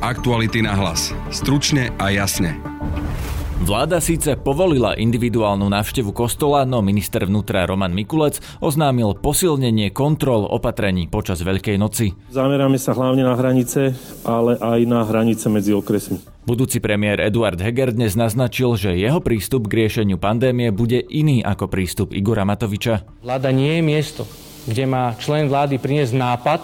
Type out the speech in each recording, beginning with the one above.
Aktuality na hlas. Stručne a jasne. Vláda síce povolila individuálnu návštevu kostola, no minister vnútra Roman Mikulec oznámil posilnenie kontrol opatrení počas Veľkej noci. Zameráme sa hlavne na hranice, ale aj na hranice medzi okresmi. Budúci premiér Eduard Heger dnes naznačil, že jeho prístup k riešeniu pandémie bude iný ako prístup Igora Matoviča. Vláda nie je miesto, kde má člen vlády priniesť nápad,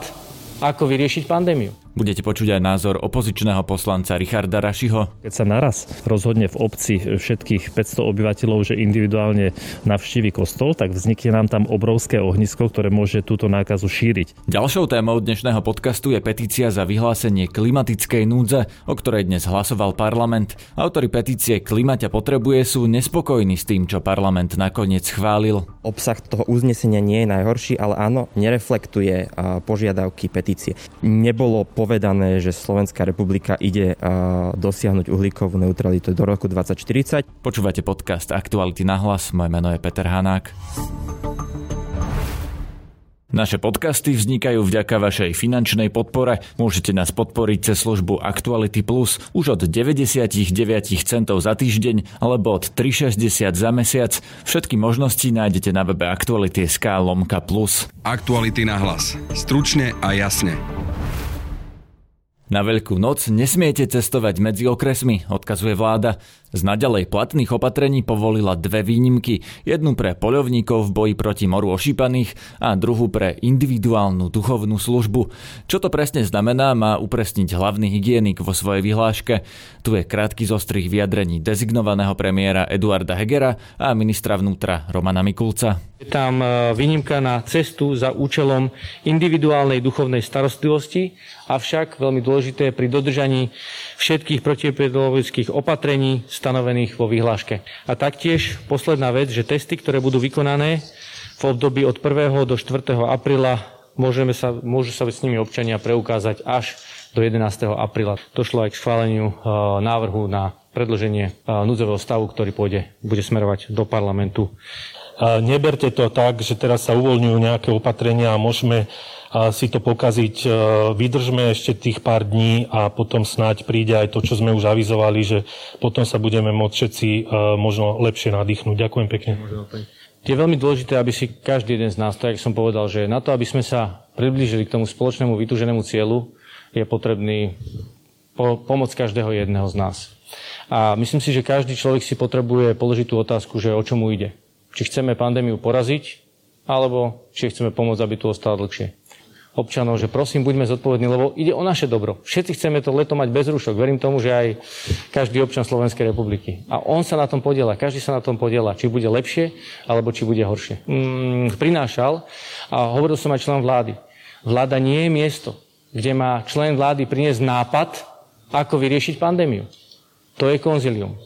ako vyriešiť pandémiu. Budete počuť aj názor opozičného poslanca Richarda Rašiho. Keď sa naraz rozhodne v obci všetkých 500 obyvateľov, že individuálne navštívi kostol, tak vznikne nám tam obrovské ohnisko, ktoré môže túto nákazu šíriť. Ďalšou témou dnešného podcastu je petícia za vyhlásenie klimatickej núdze, o ktorej dnes hlasoval parlament. Autori petície Klimaťa potrebuje sú nespokojní s tým, čo parlament nakoniec schválil. Obsah toho uznesenia nie je najhorší, ale áno, nereflektuje požiadavky petície. Nebolo po povedané, že Slovenská republika ide dosiahnuť uhlíkovú neutralitu do roku 2040. Počúvate podcast Aktuality na hlas, moje meno je Peter Hanák. Naše podcasty vznikajú vďaka vašej finančnej podpore. Môžete nás podporiť cez službu Actuality Plus už od 99 centov za týždeň alebo od 3,60 za mesiac. Všetky možnosti nájdete na webe Actuality.sk lomka plus. Aktuality na hlas. Stručne a jasne. Na Veľkú noc nesmiete cestovať medzi okresmi, odkazuje vláda. Z naďalej platných opatrení povolila dve výnimky. Jednu pre poľovníkov v boji proti moru ošípaných a druhú pre individuálnu duchovnú službu. Čo to presne znamená, má upresniť hlavný hygienik vo svojej vyhláške. Tu je krátky zostrih vyjadrení dezignovaného premiéra Eduarda Hegera a ministra vnútra Romana Mikulca. Je tam e, výnimka na cestu za účelom individuálnej duchovnej starostlivosti, avšak veľmi dôležité pri dodržaní všetkých protiepidemiologických opatrení stanovených vo vyhláške. A taktiež posledná vec, že testy, ktoré budú vykonané v období od 1. do 4. apríla, môžeme sa, môžu sa s nimi občania preukázať až do 11. apríla. Došlo aj k schváleniu e, návrhu na predlženie e, núdzového stavu, ktorý pôjde, bude smerovať do parlamentu. Neberte to tak, že teraz sa uvoľňujú nejaké opatrenia a môžeme si to pokaziť. E, vydržme ešte tých pár dní a potom snáď príde aj to, čo sme už avizovali, že potom sa budeme môcť všetci e, možno lepšie nadýchnuť. Ďakujem pekne. Je veľmi dôležité, aby si každý jeden z nás, tak som povedal, že na to, aby sme sa priblížili k tomu spoločnému vytúženému cieľu, je potrebný po- pomoc každého jedného z nás. A myslím si, že každý človek si potrebuje položiť tú otázku, že o čomu ide. Či chceme pandémiu poraziť, alebo či chceme pomôcť, aby tu ostala dlhšie občanov, že prosím, buďme zodpovední, lebo ide o naše dobro. Všetci chceme to leto mať bez rúšok. Verím tomu, že aj každý občan Slovenskej republiky. A on sa na tom podiela, každý sa na tom podiela, či bude lepšie, alebo či bude horšie. Mm, prinášal a hovoril som aj člen vlády. Vláda nie je miesto, kde má člen vlády priniesť nápad, ako vyriešiť pandémiu. To je konzilium.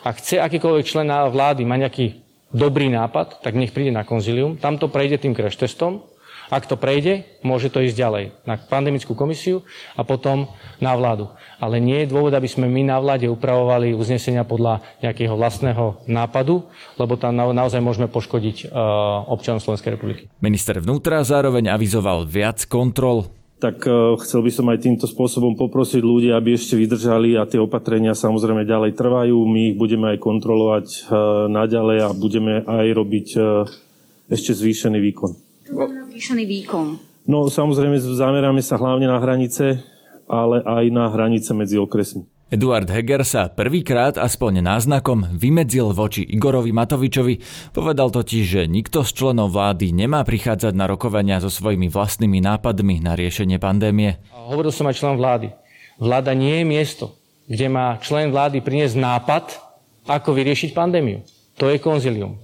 Ak chce akýkoľvek člen vlády mať nejaký dobrý nápad, tak nech príde na konzilium, tam to prejde tým crash testom, ak to prejde, môže to ísť ďalej na pandemickú komisiu a potom na vládu. Ale nie je dôvod, aby sme my na vláde upravovali uznesenia podľa nejakého vlastného nápadu, lebo tam naozaj môžeme poškodiť uh, občanov Slovenskej republiky. Minister vnútra zároveň avizoval viac kontrol tak uh, chcel by som aj týmto spôsobom poprosiť ľudí, aby ešte vydržali a tie opatrenia samozrejme ďalej trvajú. My ich budeme aj kontrolovať uh, naďalej a budeme aj robiť uh, ešte zvýšený výkon zvýšený výkon? No samozrejme zameráme sa hlavne na hranice, ale aj na hranice medzi okresmi. Eduard Heger sa prvýkrát aspoň náznakom vymedzil voči Igorovi Matovičovi. Povedal totiž, že nikto z členov vlády nemá prichádzať na rokovania so svojimi vlastnými nápadmi na riešenie pandémie. Hovoril som aj člen vlády. Vláda nie je miesto, kde má člen vlády priniesť nápad, ako vyriešiť pandémiu. To je konzilium.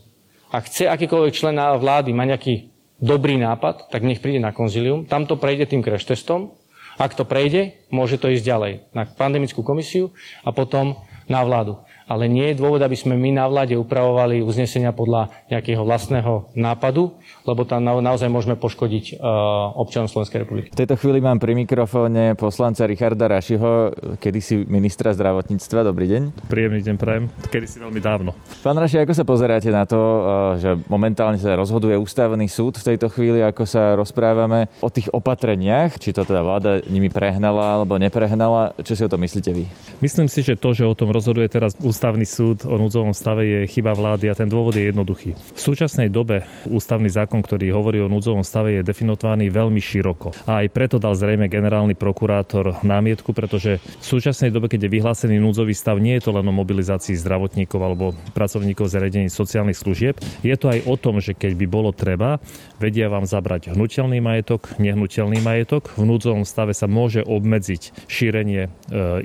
Ak chce akýkoľvek člen vlády mať nejaký dobrý nápad, tak nech príde na konzilium, tam to prejde tým crash testom, ak to prejde, môže to ísť ďalej na pandemickú komisiu a potom na vládu. Ale nie je dôvod, aby sme my na vláde upravovali uznesenia podľa nejakého vlastného nápadu, lebo tam naozaj môžeme poškodiť uh, občanov Slovenskej republiky. V tejto chvíli mám pri mikrofóne poslanca Richarda Rašiho, kedysi ministra zdravotníctva. Dobrý deň. Príjemný deň prajem, kedysi veľmi dávno. Pán Raši, ako sa pozeráte na to, uh, že momentálne sa rozhoduje ústavný súd v tejto chvíli, ako sa rozprávame o tých opatreniach, či to teda vláda nimi prehnala alebo neprehnala. Čo si o tom myslíte vy? Myslím si, že to, že o tom rozhoduje teraz ústavný súd o núdzovom stave je chyba vlády a ten dôvod je jednoduchý. V súčasnej dobe ústavný zákon, ktorý hovorí o núdzovom stave, je definovaný veľmi široko. A aj preto dal zrejme generálny prokurátor námietku, pretože v súčasnej dobe, keď je vyhlásený núdzový stav, nie je to len o mobilizácii zdravotníkov alebo pracovníkov zariadení sociálnych služieb. Je to aj o tom, že keď by bolo treba, vedia vám zabrať hnutelný majetok, nehnuteľný majetok. V núdzovom stave sa môže obmedziť šírenie e,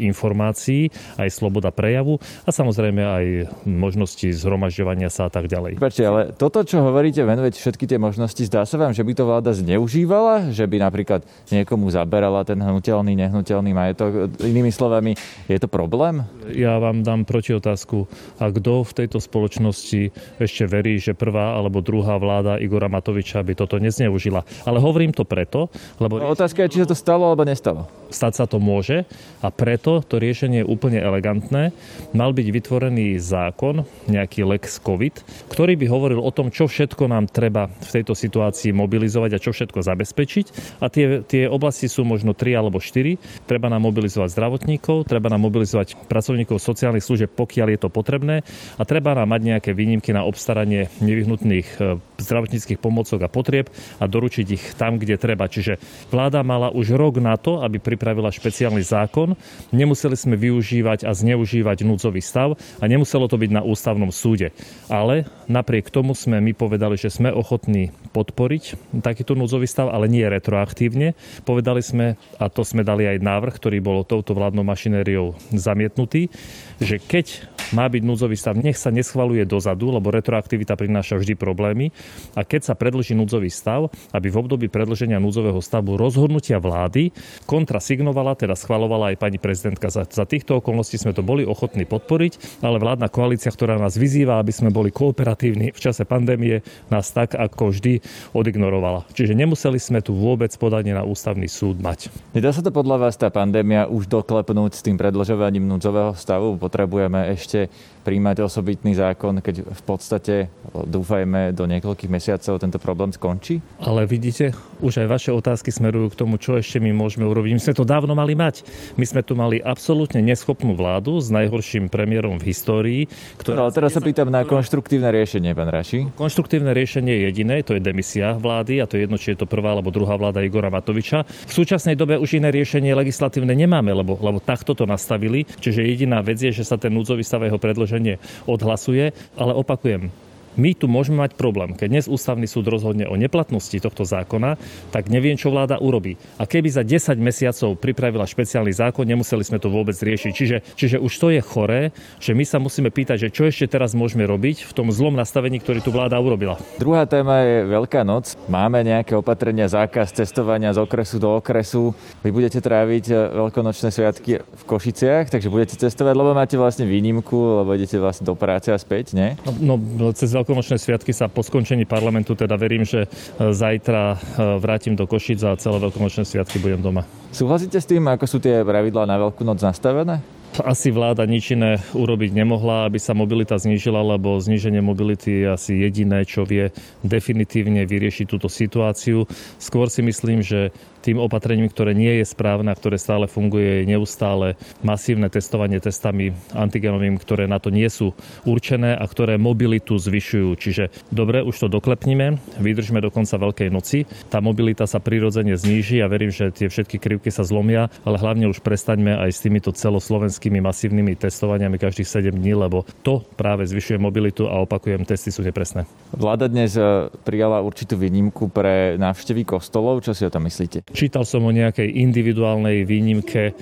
informácií, aj sloboda prejavu a sa samozrejme aj možnosti zhromažďovania sa a tak ďalej. Pačte, ale toto, čo hovoríte, venovať všetky tie možnosti, zdá sa vám, že by to vláda zneužívala? Že by napríklad niekomu zaberala ten hnutelný, nehnuteľný majetok? Inými slovami, je to problém? Ja vám dám protiotázku. A kto v tejto spoločnosti ešte verí, že prvá alebo druhá vláda Igora Matoviča by toto nezneužila? Ale hovorím to preto, lebo... No, otázka je, či sa to stalo alebo nestalo. Stať sa to môže a preto to riešenie je úplne elegantné. Mal byť vytvorený zákon, nejaký Lex COVID, ktorý by hovoril o tom, čo všetko nám treba v tejto situácii mobilizovať a čo všetko zabezpečiť. A tie, tie oblasti sú možno tri alebo štyri. Treba nám mobilizovať zdravotníkov, treba nám mobilizovať pracovníkov sociálnych služieb, pokiaľ je to potrebné a treba nám mať nejaké výnimky na obstaranie nevyhnutných e, zdravotníckých pomocok a potrieb a doručiť ich tam, kde treba. Čiže vláda mala už rok na to, aby pripravila špeciálny zákon. Nemuseli sme využívať a zneužívať núdzový stav a nemuselo to byť na ústavnom súde. Ale napriek tomu sme my povedali, že sme ochotní podporiť takýto núdzový stav, ale nie retroaktívne. Povedali sme, a to sme dali aj návrh, ktorý bol touto vládnou mašinériou zamietnutý, že keď má byť núdzový stav, nech sa neschvaluje dozadu, lebo retroaktivita prináša vždy problémy. A keď sa predlží núdzový stav, aby v období predlženia núdzového stavu rozhodnutia vlády kontrasignovala, teda schvalovala aj pani prezidentka. Za, za týchto okolností sme to boli ochotní podporiť, ale vládna koalícia, ktorá nás vyzýva, aby sme boli kooperatívni v čase pandémie, nás tak ako vždy odignorovala. Čiže nemuseli sme tu vôbec podanie na ústavný súd mať. Nedá sa to podľa vás tá pandémia už doklepnúť s tým predlžovaním núdzového stavu? Potrebujeme ešte príjmať osobitný zákon, keď v podstate, dúfajme, do niekoľkých mesiacov tento problém skončí? Ale vidíte, už aj vaše otázky smerujú k tomu, čo ešte my môžeme urobiť. My sme to dávno mali mať. My sme tu mali absolútne neschopnú vládu s najhorším premiérom v histórii. Ktorá... Ale teraz sa pýtam na konštruktívne riešenie, pán Raši. Konštruktívne riešenie je jediné, to je demisia vlády a to je jedno, či je to prvá alebo druhá vláda Igora Matoviča. V súčasnej dobe už iné riešenie legislatívne nemáme, lebo, lebo takto to nastavili. Čiže jediná vec je, že sa ten núdzový stav jeho predloženie odhlasuje, ale opakujem, my tu môžeme mať problém. Keď dnes ústavný súd rozhodne o neplatnosti tohto zákona, tak neviem, čo vláda urobí. A keby za 10 mesiacov pripravila špeciálny zákon, nemuseli sme to vôbec riešiť. Čiže, čiže už to je choré, že my sa musíme pýtať, že čo ešte teraz môžeme robiť v tom zlom nastavení, ktorý tu vláda urobila. Druhá téma je Veľká noc. Máme nejaké opatrenia, zákaz cestovania z okresu do okresu. Vy budete tráviť eh, veľkonočné sviatky v Košiciach, takže budete cestovať, lebo máte vlastne výnimku, lebo idete vlastne do práce a späť, nie? No, no cez veľkonočné sviatky sa po skončení parlamentu teda verím, že e, zajtra e, vrátim do Košic a celé veľkonočné sviatky budem doma. Súhlasíte s tým, ako sú tie pravidlá na Veľkú noc nastavené? asi vláda nič iné urobiť nemohla, aby sa mobilita znížila, lebo zníženie mobility je asi jediné, čo vie definitívne vyriešiť túto situáciu. Skôr si myslím, že tým opatrením, ktoré nie je správne a ktoré stále funguje, je neustále masívne testovanie testami antigenovým, ktoré na to nie sú určené a ktoré mobilitu zvyšujú. Čiže dobre, už to doklepníme, vydržme do konca Veľkej noci. Tá mobilita sa prirodzene zníži a verím, že tie všetky krivky sa zlomia, ale hlavne už prestaňme aj s týmito celoslovenskými masívnymi testovaniami každých 7 dní, lebo to práve zvyšuje mobilitu a opakujem, testy sú nepresné. Vláda dnes eh, prijala určitú výnimku pre návštevy kostolov. Čo si o tom myslíte? Čítal som o nejakej individuálnej výnimke, e,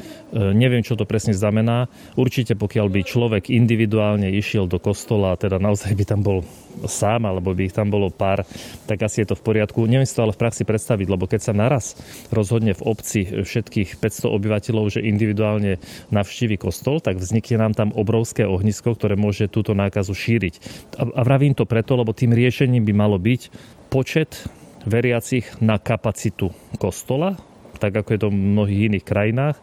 neviem, čo to presne znamená. Určite pokiaľ by človek individuálne išiel do kostola, teda naozaj by tam bol sám, alebo by ich tam bolo pár, tak asi je to v poriadku. Neviem si to ale v praxi predstaviť, lebo keď sa naraz rozhodne v obci všetkých 500 obyvateľov, že individuálne navštívi kostol, tak vznikne nám tam obrovské ohnisko, ktoré môže túto nákazu šíriť. A vravím to preto, lebo tým riešením by malo byť počet veriacich na kapacitu kostola, tak ako je to v mnohých iných krajinách.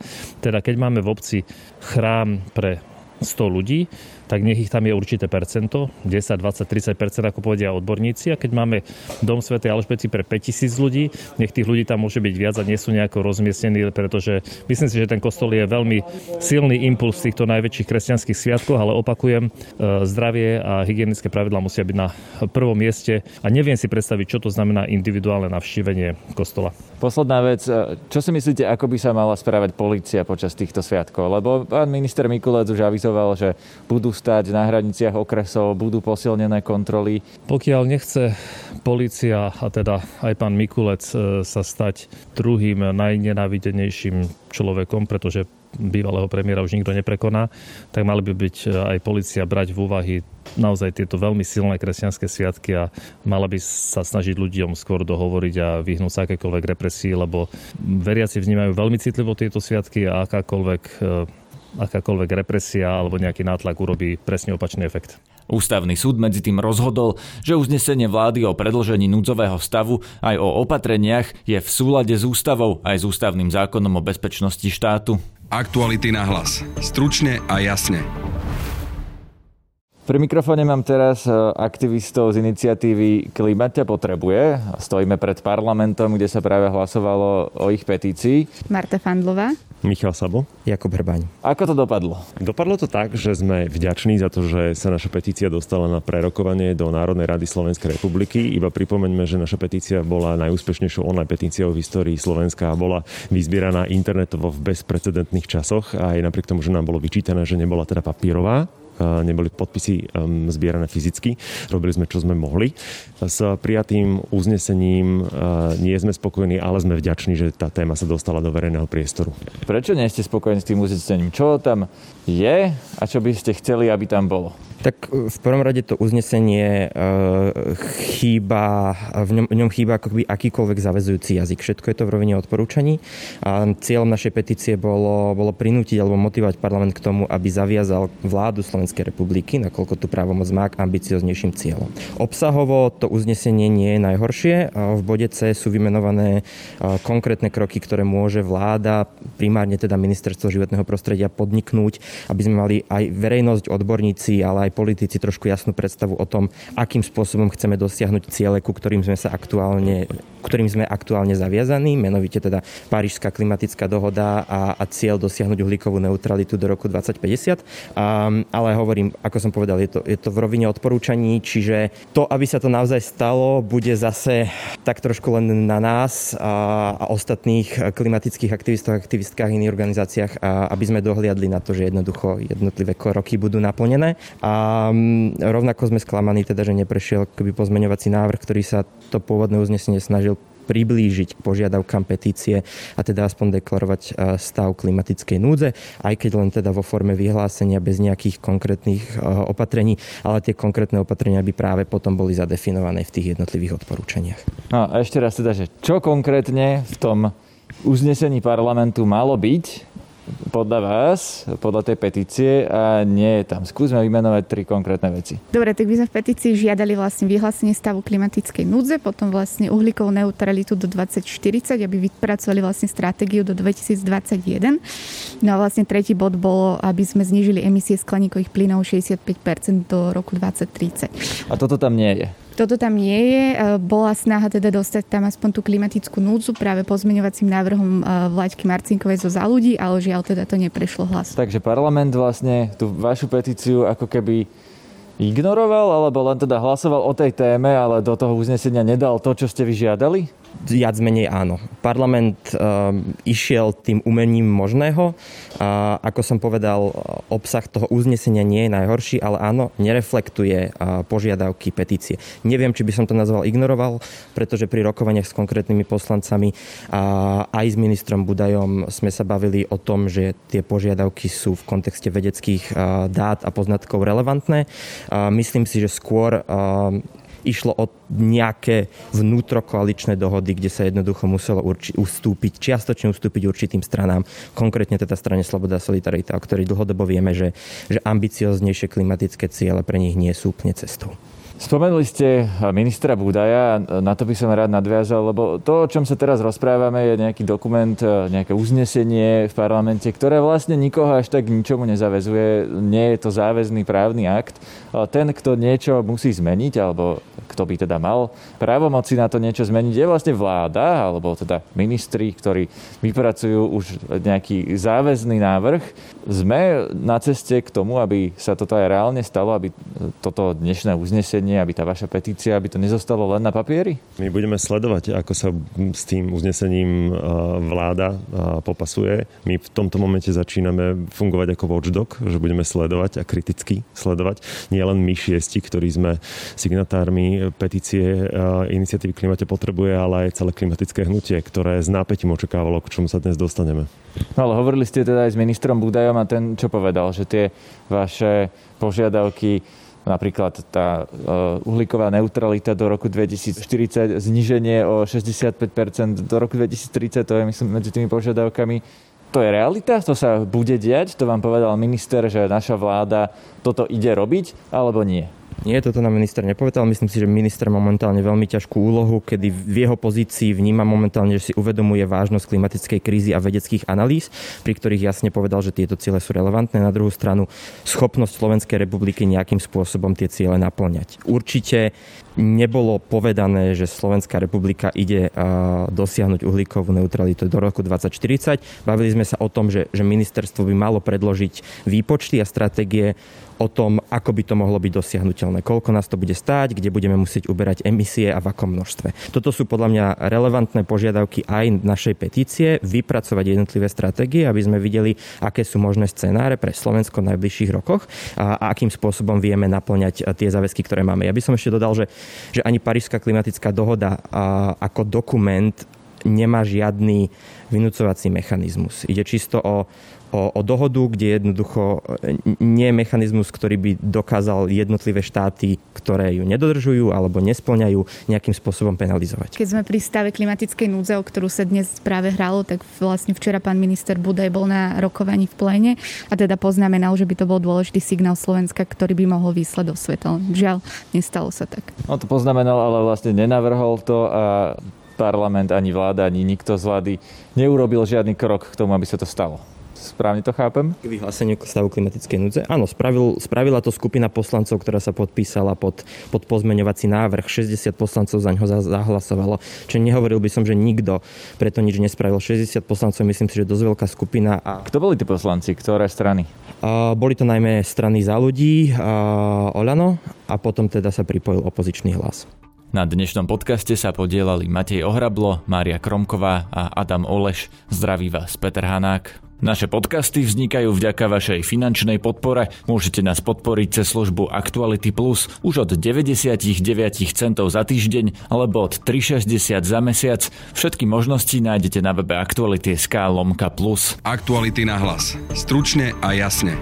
Teda keď máme v obci chrám pre 100 ľudí, tak nech ich tam je určité percento, 10, 20, 30% ako povedia odborníci. A keď máme dom Sv. Alžbety pre 5000 ľudí, nech tých ľudí tam môže byť viac a nie sú nejako rozmiestnení, pretože myslím si, že ten kostol je veľmi silný impuls v týchto najväčších kresťanských sviatkoch, ale opakujem, e, zdravie a hygienické pravidlá musia byť na prvom mieste a neviem si predstaviť, čo to znamená individuálne navštívenie kostola. Posledná vec, e, čo si myslíte, ako by sa mala správať policia počas týchto sviatkov? Lebo pán minister Mikulec už avizoval, že budú stať na hraniciach okresov, budú posilnené kontroly. Pokiaľ nechce policia a teda aj pán Mikulec e, sa stať druhým najnenávidenejším človekom, pretože bývalého premiéra už nikto neprekoná, tak mali by byť e, aj policia brať v úvahy naozaj tieto veľmi silné kresťanské sviatky a mala by sa snažiť ľuďom skôr dohovoriť a vyhnúť sa akékoľvek represii, lebo veriaci vnímajú veľmi citlivo tieto sviatky a akákoľvek e, akákoľvek represia alebo nejaký nátlak urobí presne opačný efekt. Ústavný súd medzi tým rozhodol, že uznesenie vlády o predlžení núdzového stavu aj o opatreniach je v súlade s ústavou aj s ústavným zákonom o bezpečnosti štátu. Aktuality na hlas. Stručne a jasne. Pri mikrofóne mám teraz e, aktivistov z iniciatívy Klimat ťa potrebuje. Stojíme pred parlamentom, kde sa práve hlasovalo o ich petícii. Marta Fandlová. Michal Sabo. Jakub Hrbaň. Ako to dopadlo? Dopadlo to tak, že sme vďační za to, že sa naša petícia dostala na prerokovanie do Národnej rady Slovenskej republiky. Iba pripomeňme, že naša petícia bola najúspešnejšou online petíciou v histórii Slovenska a bola vyzbieraná internetovo v bezprecedentných časoch a aj napriek tomu, že nám bolo vyčítané, že nebola teda papierová, neboli podpisy zbierané fyzicky. Robili sme, čo sme mohli. S prijatým uznesením nie sme spokojní, ale sme vďační, že tá téma sa dostala do verejného priestoru. Prečo nie ste spokojní s tým uznesením? Čo tam je a čo by ste chceli, aby tam bolo? Tak v prvom rade to uznesenie e, chýba, v ňom, v ňom chýba akoby akýkoľvek zavezujúci jazyk. Všetko je to v rovine odporúčaní a cieľom našej petície bolo, bolo prinútiť alebo motivovať parlament k tomu, aby zaviazal vládu Slovenskej republiky, nakoľko tu právomoc má k ambicioznejším cieľom. Obsahovo to uznesenie nie je najhoršie. V bode C sú vymenované konkrétne kroky, ktoré môže vláda, primárne teda ministerstvo životného prostredia podniknúť, aby sme mali aj verejnosť, odborníci, ale aj aj politici trošku jasnú predstavu o tom, akým spôsobom chceme dosiahnuť ciele, ku ktorým sme sa aktuálne, ktorým sme aktuálne zaviazaní, menovite teda Parížská klimatická dohoda a, a cieľ dosiahnuť uhlíkovú neutralitu do roku 2050. A, ale hovorím, ako som povedal, je to, je to v rovine odporúčaní, čiže to, aby sa to naozaj stalo, bude zase tak trošku len na nás a, a ostatných klimatických aktivistov, aktivistkách, iných organizáciách, a, aby sme dohliadli na to, že jednoducho jednotlivé kroky budú naplnené. A a rovnako sme sklamaní teda, že neprešiel keby pozmeňovací návrh, ktorý sa to pôvodné uznesenie snažil priblížiť k požiadavkám petície a teda aspoň deklarovať e, stav klimatickej núdze, aj keď len teda vo forme vyhlásenia bez nejakých konkrétnych e, opatrení, ale tie konkrétne opatrenia by práve potom boli zadefinované v tých jednotlivých odporúčaniach. No a ešte raz teda, že čo konkrétne v tom uznesení parlamentu malo byť, podľa vás, podľa tej petície a nie je tam. Skúsme vymenovať tri konkrétne veci. Dobre, tak by sme v petícii žiadali vlastne vyhlásenie stavu klimatickej núdze, potom vlastne uhlíkovú neutralitu do 2040, aby vypracovali vlastne stratégiu do 2021. No a vlastne tretí bod bolo, aby sme znížili emisie skleníkových plynov 65% do roku 2030. A toto tam nie je. Toto tam nie je. E, bola snaha teda dostať tam aspoň tú klimatickú núdzu práve pozmeňovacím návrhom e, Vlaďky Marcinkovej zo za ľudí, ale žiaľ teda to neprešlo hlas. Takže parlament vlastne tú vašu petíciu ako keby ignoroval, alebo len teda hlasoval o tej téme, ale do toho uznesenia nedal to, čo ste vyžiadali? Viac menej áno. Parlament uh, išiel tým umením možného. Uh, ako som povedal, obsah toho uznesenia nie je najhorší, ale áno, nereflektuje uh, požiadavky petície. Neviem, či by som to nazval ignoroval, pretože pri rokovaniach s konkrétnymi poslancami a aj s ministrom Budajom sme sa bavili o tom, že tie požiadavky sú v kontexte vedeckých dát a poznatkov relevantné. Myslím si, že skôr išlo o nejaké vnútrokoaličné dohody, kde sa jednoducho muselo urči- ustúpiť, čiastočne ustúpiť určitým stranám, konkrétne teda strane Sloboda a Solidarita, o ktorej dlhodobo vieme, že, že ambicioznejšie klimatické ciele pre nich nie sú úplne cestou. Spomenuli ste ministra Budaja, na to by som rád nadviazal, lebo to, o čom sa teraz rozprávame, je nejaký dokument, nejaké uznesenie v parlamente, ktoré vlastne nikoho až tak ničomu nezavezuje. Nie je to záväzný právny akt. Ten, kto niečo musí zmeniť, alebo kto by teda mal právomoci na to niečo zmeniť, je vlastne vláda, alebo teda ministri, ktorí vypracujú už nejaký záväzný návrh. Sme na ceste k tomu, aby sa toto aj reálne stalo, aby toto dnešné uznesenie uznesenie, aby tá vaša petícia, aby to nezostalo len na papieri? My budeme sledovať, ako sa s tým uznesením vláda popasuje. My v tomto momente začíname fungovať ako watchdog, že budeme sledovať a kriticky sledovať. Nie len my šiesti, ktorí sme signatármi petície iniciatívy Klimate potrebuje, ale aj celé klimatické hnutie, ktoré s nápetím očakávalo, k čomu sa dnes dostaneme. No ale hovorili ste teda aj s ministrom Budajom a ten čo povedal, že tie vaše požiadavky Napríklad tá e, uhlíková neutralita do roku 2040, zniženie o 65% do roku 2030, to je myslím medzi tými požiadavkami. To je realita? To sa bude diať? To vám povedal minister, že naša vláda toto ide robiť, alebo nie? Nie, toto nám minister nepovedal. Myslím si, že minister momentálne veľmi ťažkú úlohu, kedy v jeho pozícii vníma momentálne, že si uvedomuje vážnosť klimatickej krízy a vedeckých analýz, pri ktorých jasne povedal, že tieto ciele sú relevantné. Na druhú stranu schopnosť Slovenskej republiky nejakým spôsobom tie ciele naplňať. Určite nebolo povedané, že Slovenská republika ide dosiahnuť uhlíkovú neutralitu do roku 2040. Bavili sme sa o tom, že, že ministerstvo by malo predložiť výpočty a stratégie o tom, ako by to mohlo byť dosiahnutelné, koľko nás to bude stáť, kde budeme musieť uberať emisie a v akom množstve. Toto sú podľa mňa relevantné požiadavky aj našej petície, vypracovať jednotlivé stratégie, aby sme videli, aké sú možné scenáre pre Slovensko v najbližších rokoch a, a akým spôsobom vieme naplňať tie záväzky, ktoré máme. Ja by som ešte dodal, že, že ani Parížská klimatická dohoda a, ako dokument nemá žiadny vynúcovací mechanizmus. Ide čisto o, o, o dohodu, kde jednoducho e, nie je mechanizmus, ktorý by dokázal jednotlivé štáty, ktoré ju nedodržujú alebo nesplňajú, nejakým spôsobom penalizovať. Keď sme pri stave klimatickej núdze, o ktorú sa dnes práve hralo, tak vlastne včera pán minister Budaj bol na rokovaní v pléne a teda poznamenal, že by to bol dôležitý signál Slovenska, ktorý by mohol výsledť do sveta. Žiaľ, nestalo sa tak. On to poznamenal, ale vlastne nenavrhol to a parlament, ani vláda, ani nikto z vlády neurobil žiadny krok k tomu, aby sa to stalo. Správne to chápem? K vyhláseniu stavu klimatickej núdze. Áno, spravil, spravila to skupina poslancov, ktorá sa podpísala pod, pod pozmeňovací návrh. 60 poslancov za ňo zahlasovalo. Čiže nehovoril by som, že nikto preto nič nespravil. 60 poslancov, myslím si, že dosť veľká skupina. A... Kto boli tí poslanci? Ktoré strany? A, boli to najmä strany za ľudí, a Olano a potom teda sa pripojil opozičný hlas. Na dnešnom podcaste sa podielali Matej Ohrablo, Mária Kromková a Adam Oleš. Zdraví vás Peter Hanák. Naše podcasty vznikajú vďaka vašej finančnej podpore. Môžete nás podporiť cez službu Actuality Plus už od 99 centov za týždeň alebo od 3,60 za mesiac. Všetky možnosti nájdete na webe Actuality.sk lomka plus. Aktuality na hlas. Stručne a jasne.